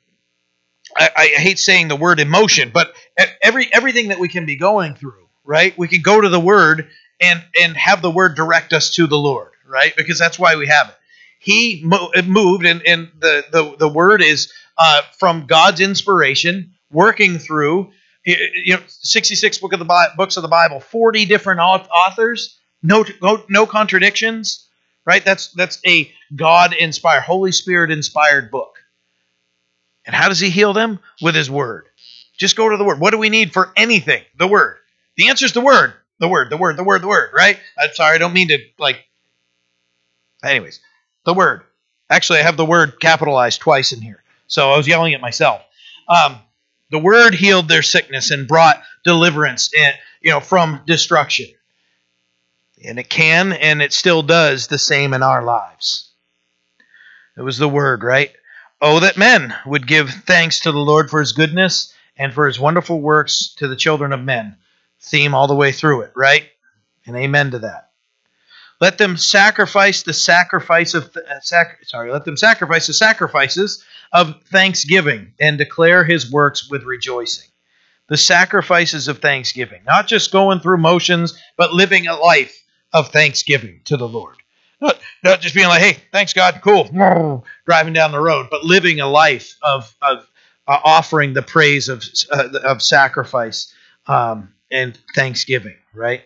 I, I hate saying the word emotion, but every everything that we can be going through, right? We can go to the word and and have the word direct us to the Lord, right? Because that's why we have it. He moved, and, and the, the, the word is uh, from God's inspiration, working through you know 66 book of the books of the Bible, 40 different authors, no no, no contradictions, right? That's that's a God inspired, Holy Spirit inspired book. And how does he heal them? With his word. Just go to the word. What do we need for anything? The word. The answer is the word. The word, the word, the word, the word, right? I'm sorry, I don't mean to like anyways. The word. Actually, I have the word capitalized twice in here. So I was yelling at myself. Um, the word healed their sickness and brought deliverance and you know from destruction. And it can and it still does the same in our lives. It was the word, right? Oh, that men would give thanks to the Lord for his goodness and for his wonderful works to the children of men. Theme all the way through it, right? And amen to that. Let them sacrifice the sacrifice of uh, sac- sorry. Let them sacrifice the sacrifices of thanksgiving and declare His works with rejoicing. The sacrifices of thanksgiving, not just going through motions, but living a life of thanksgiving to the Lord. Not, not just being like, "Hey, thanks God, cool," *laughs* driving down the road, but living a life of of uh, offering the praise of uh, of sacrifice um, and thanksgiving. Right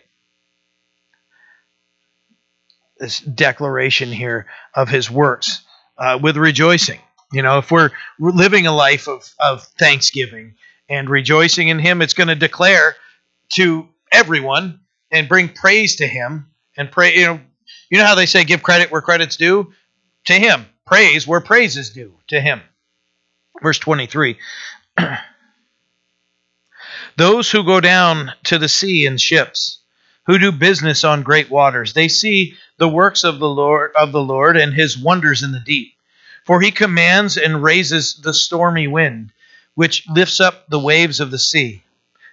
this declaration here of his works uh, with rejoicing. You know, if we're living a life of, of thanksgiving and rejoicing in him, it's going to declare to everyone and bring praise to him and pray. You know, you know how they say give credit where credit's due? To him. Praise where praise is due to him. Verse 23. *clears throat* Those who go down to the sea in ships, who do business on great waters, they see the works of the Lord of the Lord and his wonders in the deep. For he commands and raises the stormy wind, which lifts up the waves of the sea.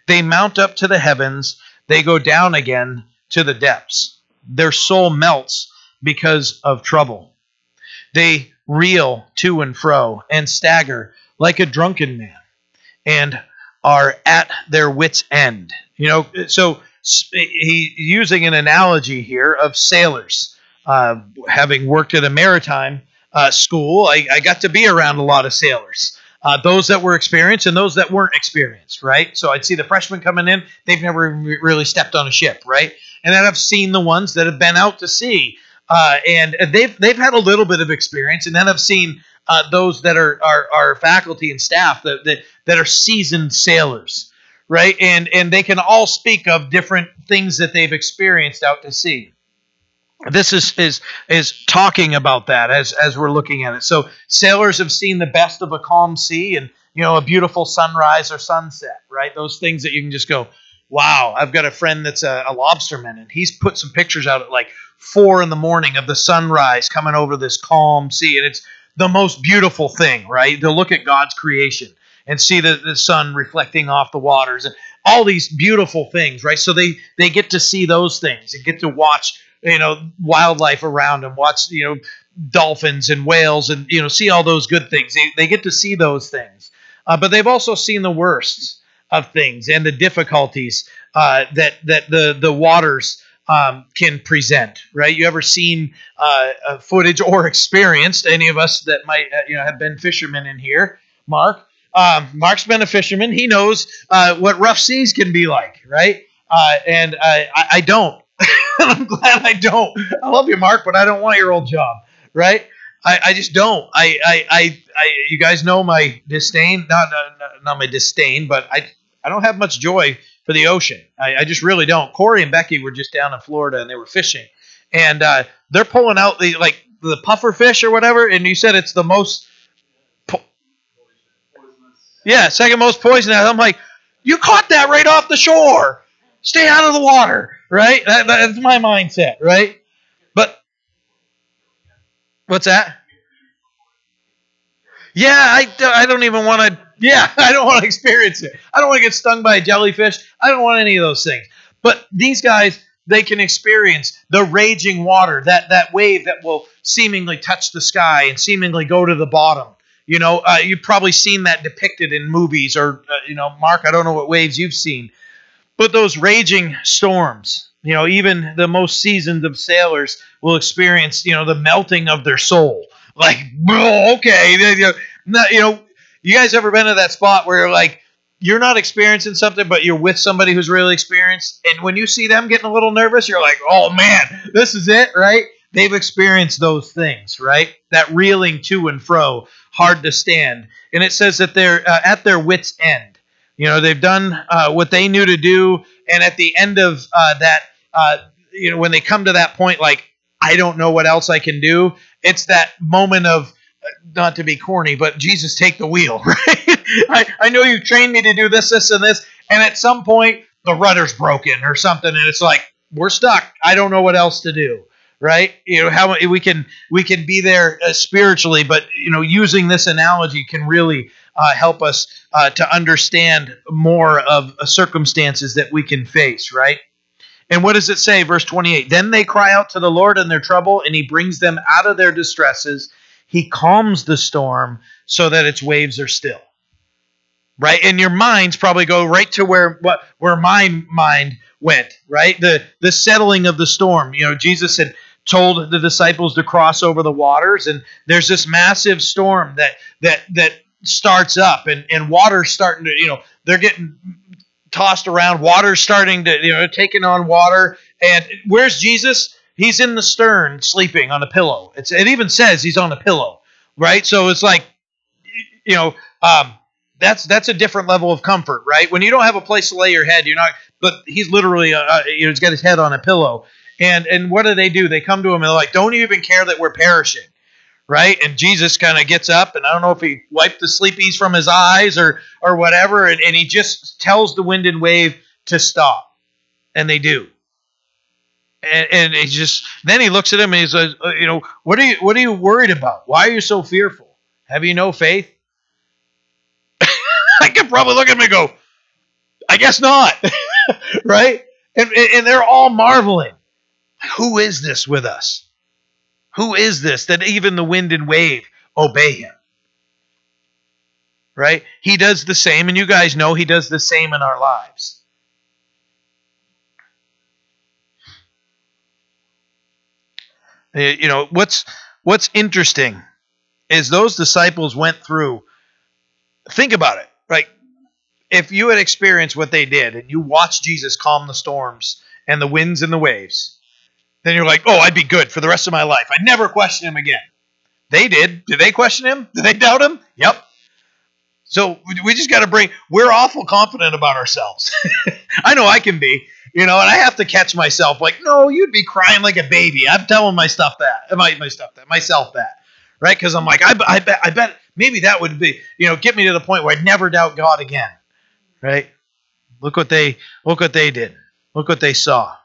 They mount up to the heavens, they go down again to the depths. Their soul melts because of trouble. They reel to and fro and stagger like a drunken man and are at their wits' end. You know, so he using an analogy here of sailors. Uh, having worked at a maritime uh, school, I, I, got to be around a lot of sailors. Uh, those that were experienced and those that weren't experienced, right? So I'd see the freshmen coming in; they've never really stepped on a ship, right? And then I've seen the ones that have been out to sea, uh, and they've they've had a little bit of experience. And then I've seen uh, those that are, are are faculty and staff that that, that are seasoned sailors, right? And and they can all speak of different things that they've experienced out to sea this is is is talking about that as as we're looking at it. So sailors have seen the best of a calm sea and you know a beautiful sunrise or sunset, right? Those things that you can just go, wow. I've got a friend that's a, a lobsterman and he's put some pictures out at like four in the morning of the sunrise coming over this calm sea, and it's the most beautiful thing, right? To look at God's creation and see the, the sun reflecting off the waters and all these beautiful things, right? So they they get to see those things and get to watch you know wildlife around and watch you know dolphins and whales and you know see all those good things. They, they get to see those things, uh, but they've also seen the worst of things and the difficulties uh, that that the the waters um, can present. Right? You ever seen uh, footage or *laughs* experienced any of us that might uh, you know have been fishermen in here? Mark, um, Mark's been a fisherman. He knows uh, what rough seas can be like, right? Uh, and I, I don't. *laughs* I'm glad I don't. I love you, Mark, but I don't want your old job, right? I, I just don't. I, I, I, I, you guys know my disdain, not, not, not my disdain, but I, I don't have much joy for the ocean. I, I just really don't. Corey and Becky were just down in Florida and they were fishing, and uh, they're pulling out the like the puffer fish or whatever, and you said it's the most. Yeah, second most poisonous. I'm like, you caught that right off the shore. Stay out of the water right? That, that's my mindset, right? But what's that? Yeah, I, I don't even want to. Yeah, *laughs* I don't want to experience it. I don't want to get stung by a jellyfish. I don't want any of those things. But these guys, they can experience the raging water, that that wave that will seemingly touch the sky and seemingly go to the bottom. You know, uh, you've probably seen that depicted in movies, or uh, you know, Mark, I don't know what waves you've seen, but those raging storms, you know, even the most seasoned of sailors will experience, you know, the melting of their soul. Like, okay, you know, you guys ever been to that spot where you're like, you're not experiencing something, but you're with somebody who's really experienced, and when you see them getting a little nervous, you're like, oh man, this is it, right? They've experienced those things, right? That reeling to and fro, hard to stand, and it says that they're uh, at their wits' end. You know, they've done uh, what they knew to do, and at the end of uh, that, uh, you know, when they come to that point, like I don't know what else I can do. It's that moment of uh, not to be corny, but Jesus, take the wheel, *laughs* right? I, I know you trained me to do this, this, and this, and at some point the rudder's broken or something, and it's like we're stuck. I don't know what else to do right you know how we can we can be there uh, spiritually but you know using this analogy can really uh, help us uh, to understand more of uh, circumstances that we can face, right? And what does it say, verse 28? Then they cry out to the Lord in their trouble, and he brings them out of their distresses. He calms the storm so that its waves are still. Right? And your minds probably go right to where what where my mind went, right? The the settling of the storm. You know, Jesus had told the disciples to cross over the waters, and there's this massive storm that that that starts up and, and water's starting to, you know, they're getting tossed around. Water's starting to, you know, taking on water. And where's Jesus? He's in the stern sleeping on a pillow. It's, it even says he's on a pillow, right? So it's like, you know, um, that's that's a different level of comfort, right? When you don't have a place to lay your head, you're not. But he's literally, uh, uh you know, he's got his head on a pillow. And and what do they do? They come to him and they're like, "Don't you even care that we're perishing?" right? And Jesus kind of gets up, and I don't know if he wiped the sleepies from his eyes or or whatever, and, and he just tells the wind and wave to stop, and they do. And, and he just then he looks at him and he says, uh, you know, what are you what are you worried about? Why are you so fearful? Have you no faith? *laughs* I could probably look at him and go, I guess not, *laughs* right? And, and they're all marveling. Who is this with us? Who is this that even the wind and wave obey him? Right? He does the same, and you guys know he does the same in our lives. You know what's what's interesting is those disciples went through think about it like if you had experienced what they did and you watched jesus calm the storms and the winds and the waves then you're like oh i'd be good for the rest of my life i'd never question him again they did did they question him did they doubt him yep so we just got to bring we're awful confident about ourselves *laughs* i know i can be you know, and I have to catch myself like, no, you'd be crying like a baby. I'm telling my stuff that, my, my stuff that, myself that, right? Because I'm like, I, I bet, I bet maybe that would be, you know, get me to the point where I'd never doubt God again, right? Look what they, look what they did. Look what they saw.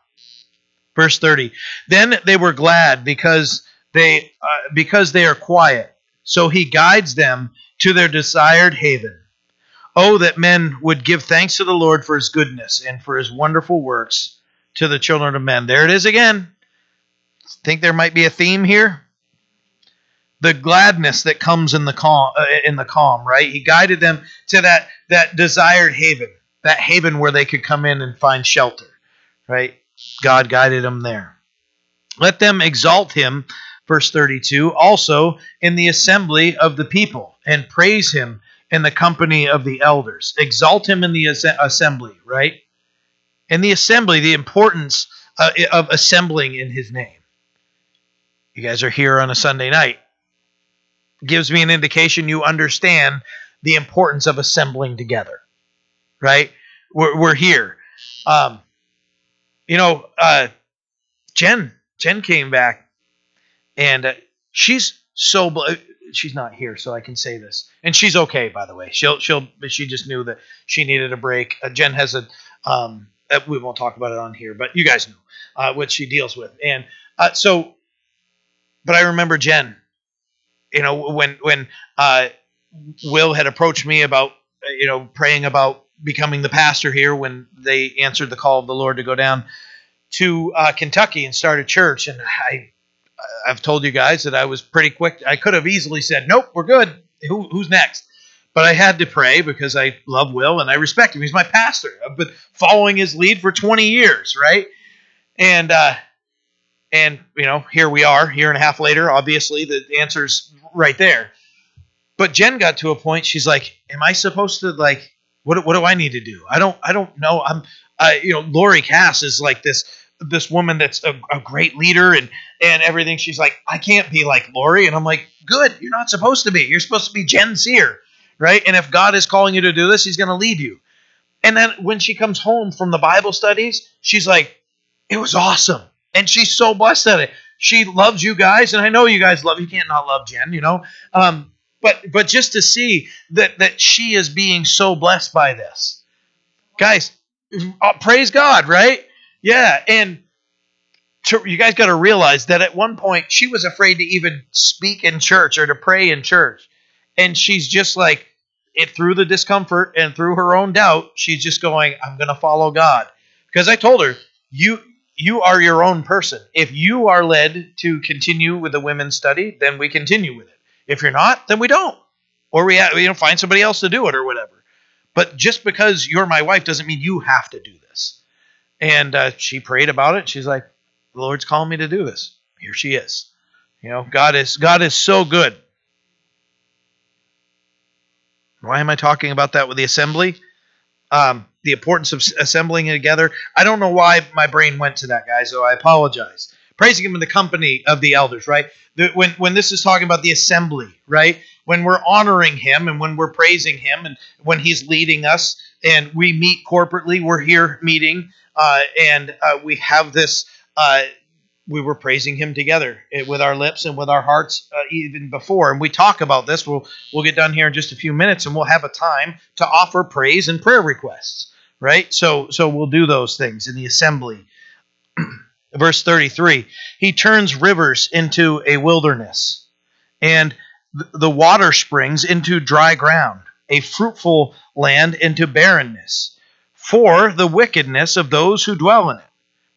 Verse 30. Then they were glad because they, uh, because they are quiet. So he guides them to their desired haven. Oh, that men would give thanks to the Lord for his goodness and for his wonderful works to the children of men. There it is again. Think there might be a theme here? The gladness that comes in the calm, uh, in the calm, right? He guided them to that that desired haven, that haven where they could come in and find shelter, right? God guided them there. Let them exalt him, verse 32, also in the assembly of the people, and praise him in the company of the elders. Exalt him in the assembly, right? In the assembly, the importance uh, of assembling in his name. You guys are here on a Sunday night. Gives me an indication you understand the importance of assembling together, right? We're, we're here. Um, you know, uh, Jen, Jen came back, and uh, she's so she's not here, so I can say this, and she's okay, by the way. She'll she'll she just knew that she needed a break. Uh, Jen has a um, uh, we won't talk about it on here, but you guys know uh, what she deals with, and uh, so. But I remember Jen, you know, when when uh, Will had approached me about uh, you know praying about becoming the pastor here when they answered the call of the Lord to go down to Kentucky and start a church, and I I've told you guys that I was pretty quick. I could have easily said, "Nope, we're good. Who, who's next?" But I had to pray because I love Will and I respect him. He's my pastor. I've been following his lead for 20 years, right? And uh, and you know, here we are, year and a half later. Obviously, the answer's right there. But Jen got to a point. She's like, "Am I supposed to like? What, what do I need to do? I don't I don't know. I'm you know, Lori Cass is like this this woman that's a, a, great leader and and everything. She's like, I can't be like Lori, and I'm like, good. You're not supposed to be. You're supposed to be Jen Sear, right? And if God is calling you to do this, He's going to lead you. And then when she comes home from the Bible studies, she's like, it was awesome, and she's so blessed at it. She loves you guys, and I know you guys love. You can't not love Jen, you know. Um, but but just to see that that she is being so blessed by this, guys, uh, praise God, right? Yeah, and to, you guys got to realize that at one point she was afraid to even speak in church or to pray in church, and she's just like it through the discomfort and through her own doubt, she's just going, "I'm going to follow God," because I told her you you are your own person. If you are led to continue with the women's study, then we continue with it. If you're not, then we don't, or we you know find somebody else to do it or whatever. But just because you're my wife doesn't mean you have to do this. And uh, she prayed about it. She's like, the Lord's calling me to do this. Here she is. You know, God is God is so good. Why am I talking about that with the assembly? Um, the importance of assembling together. I don't know why my brain went to that, guys, so I apologize. Praising him in the company of the elders, right? When, when this is talking about the assembly, right? When we're honoring him and when we're praising him and when he's leading us and we meet corporately, we're here meeting uh, and uh, we have this uh, we were praising him together eh, with our lips and with our hearts uh, even before and we talk about this we'll we'll get done here in just a few minutes and we'll have a time to offer praise and prayer requests right so so we'll do those things in the assembly *clears throat* verse 33 he turns rivers into a wilderness and the water springs into dry ground a fruitful land into barrenness for the wickedness of those who dwell in it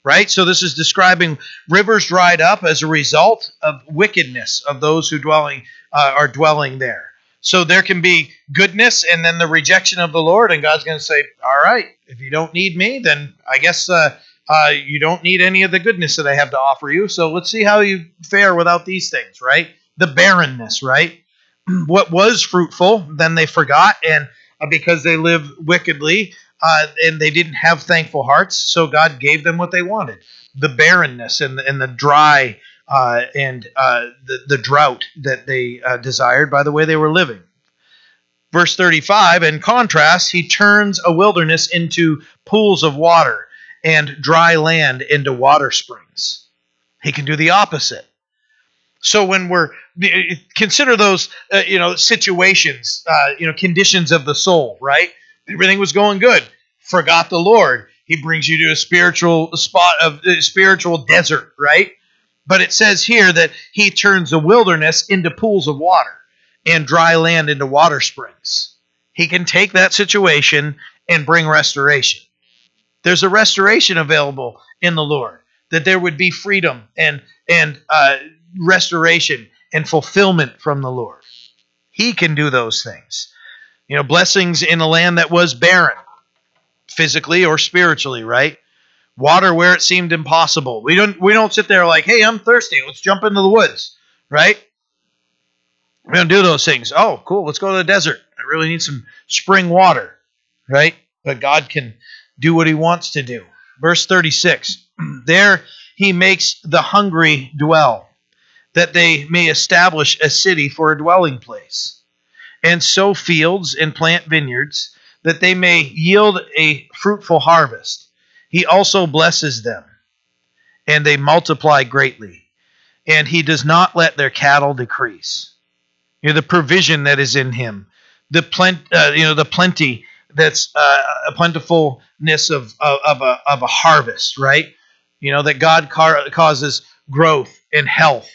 right? So this is describing rivers dried up as a result of wickedness of those who dwelling uh, are dwelling there. So there can be goodness and then the rejection of the Lord, and God's going to say, "All right, if you don't need me, then I guess uh, uh, you don't need any of the goodness that I have to offer you. So let's see how you fare without these things, right? The barrenness, right? *clears throat* what was fruitful, then they forgot, and uh, because they live wickedly, uh, and they didn't have thankful hearts, so God gave them what they wanted the barrenness and the, and the dry uh, and uh, the, the drought that they uh, desired by the way they were living. Verse 35, in contrast, he turns a wilderness into pools of water and dry land into water springs. He can do the opposite. So when we're consider those uh, you know situations, uh, you know conditions of the soul, right? Everything was going good. Forgot the Lord. He brings you to a spiritual spot of uh, spiritual desert, right? But it says here that he turns the wilderness into pools of water and dry land into water springs. He can take that situation and bring restoration. There's a restoration available in the Lord. That there would be freedom and and uh, restoration and fulfillment from the Lord. He can do those things. You know, blessings in a land that was barren, physically or spiritually, right? Water where it seemed impossible. We don't we don't sit there like, hey, I'm thirsty. Let's jump into the woods, right? We don't do those things. Oh, cool. Let's go to the desert. I really need some spring water, right? But God can do what He wants to do. Verse 36 *clears throat* There He makes the hungry dwell, that they may establish a city for a dwelling place and sow fields and plant vineyards, that they may yield a fruitful harvest. He also blesses them, and they multiply greatly, and he does not let their cattle decrease. You know, the provision that is in him, the plenty, uh, you know, the plenty that's uh, a plentifulness of, of, of, a, of a harvest, right? You know, that God car- causes growth and health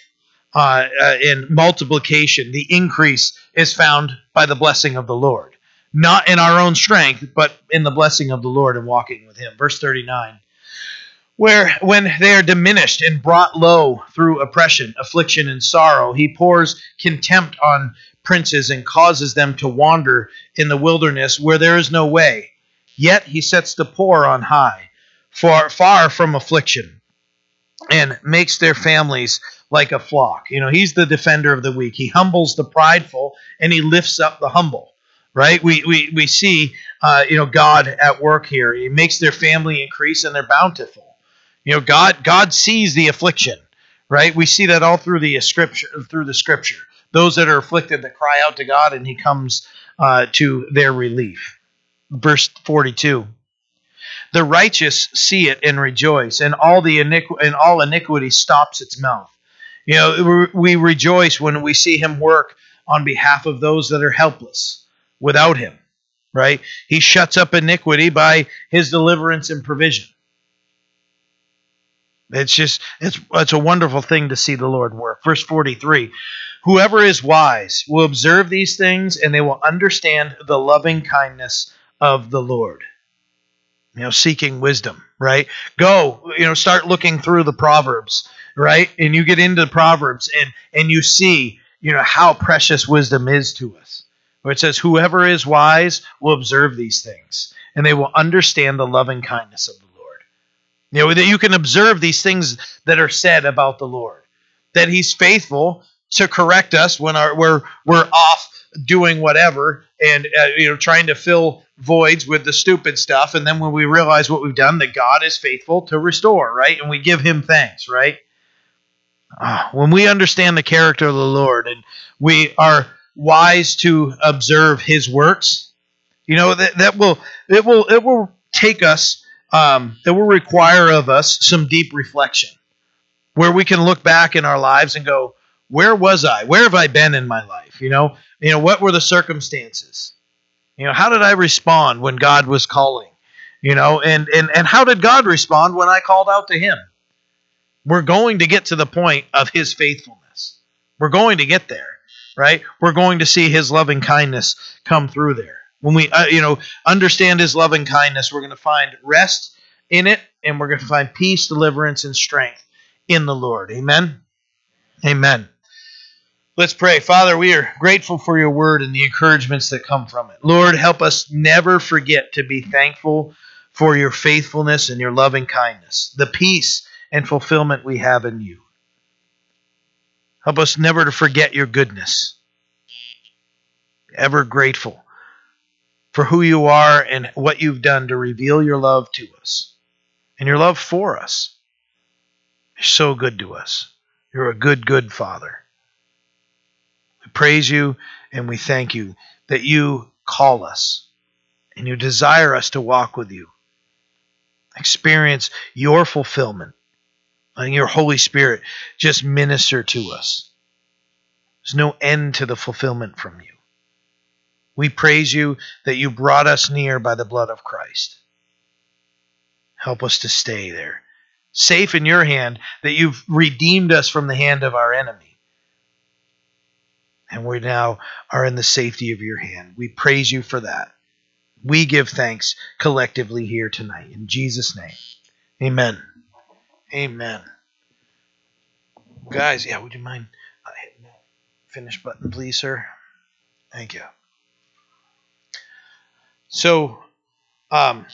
uh, uh, in multiplication. The increase is found by the blessing of the Lord, not in our own strength, but in the blessing of the Lord and walking with Him. Verse 39 where when they are diminished and brought low through oppression, affliction, and sorrow, he pours contempt on princes and causes them to wander in the wilderness where there is no way. Yet he sets the poor on high, far, far from affliction, and makes their families like a flock. You know, he's the defender of the weak. He humbles the prideful and he lifts up the humble. Right? We we we see uh, you know God at work here. He makes their family increase and they're bountiful. You know, God God sees the affliction. Right? We see that all through the scripture through the scripture. Those that are afflicted that cry out to God and He comes uh, to their relief. Verse forty-two the righteous see it and rejoice, and all the iniqu- and all iniquity stops its mouth. You know, we rejoice when we see him work on behalf of those that are helpless without him, right? He shuts up iniquity by his deliverance and provision. It's just it's it's a wonderful thing to see the Lord work. Verse 43. Whoever is wise will observe these things and they will understand the loving kindness of the Lord. You know, seeking wisdom, right? Go, you know, start looking through the proverbs right? And you get into the Proverbs and and you see, you know, how precious wisdom is to us. Where it says, Whoever is wise will observe these things, and they will understand the loving kindness of the Lord. You know, that you can observe these things that are said about the Lord. That He's faithful to correct us when our, we're we're off doing whatever and uh, you know trying to fill voids with the stupid stuff. And then when we realize what we've done that god is faithful to restore right? And we give him thanks right? Uh, when we understand the character of the Lord and we are wise to observe His works, you know that that will it will it will take us um, that will require of us some deep reflection, where we can look back in our lives and go, where was I? Where have I been in my life? You know, you know, what were the circumstances? You know, how did I respond when God was calling? You know, and and and how did God respond when I called out to him? We're going to get to the point of his faithfulness. We're going to get there, right? We're going to see his loving kindness come through there. When we uh, you know, understand his loving kindness, we're going to find rest in it and we're going to find peace, deliverance and strength in the Lord. Amen. Amen. Let's pray. Father, we are grateful for your word and the encouragements that come from it. Lord, help us never forget to be thankful for your faithfulness and your loving kindness, the peace and fulfillment we have in you. Help us never to forget your goodness. Ever grateful for who you are and what you've done to reveal your love to us and your love for us. You're so good to us. You're a good, good Father. Praise you and we thank you that you call us and you desire us to walk with you. Experience your fulfillment. and your Holy Spirit just minister to us. There's no end to the fulfillment from you. We praise you that you brought us near by the blood of Christ. Help us to stay there, safe in your hand, that you've redeemed us from the hand of our enemy and we now are in the safety of your hand. We praise you for that. We give thanks collectively here tonight. In Jesus' name, amen. Amen. Guys, yeah, would you mind uh, hitting that finish button, please, sir? Thank you. So, um,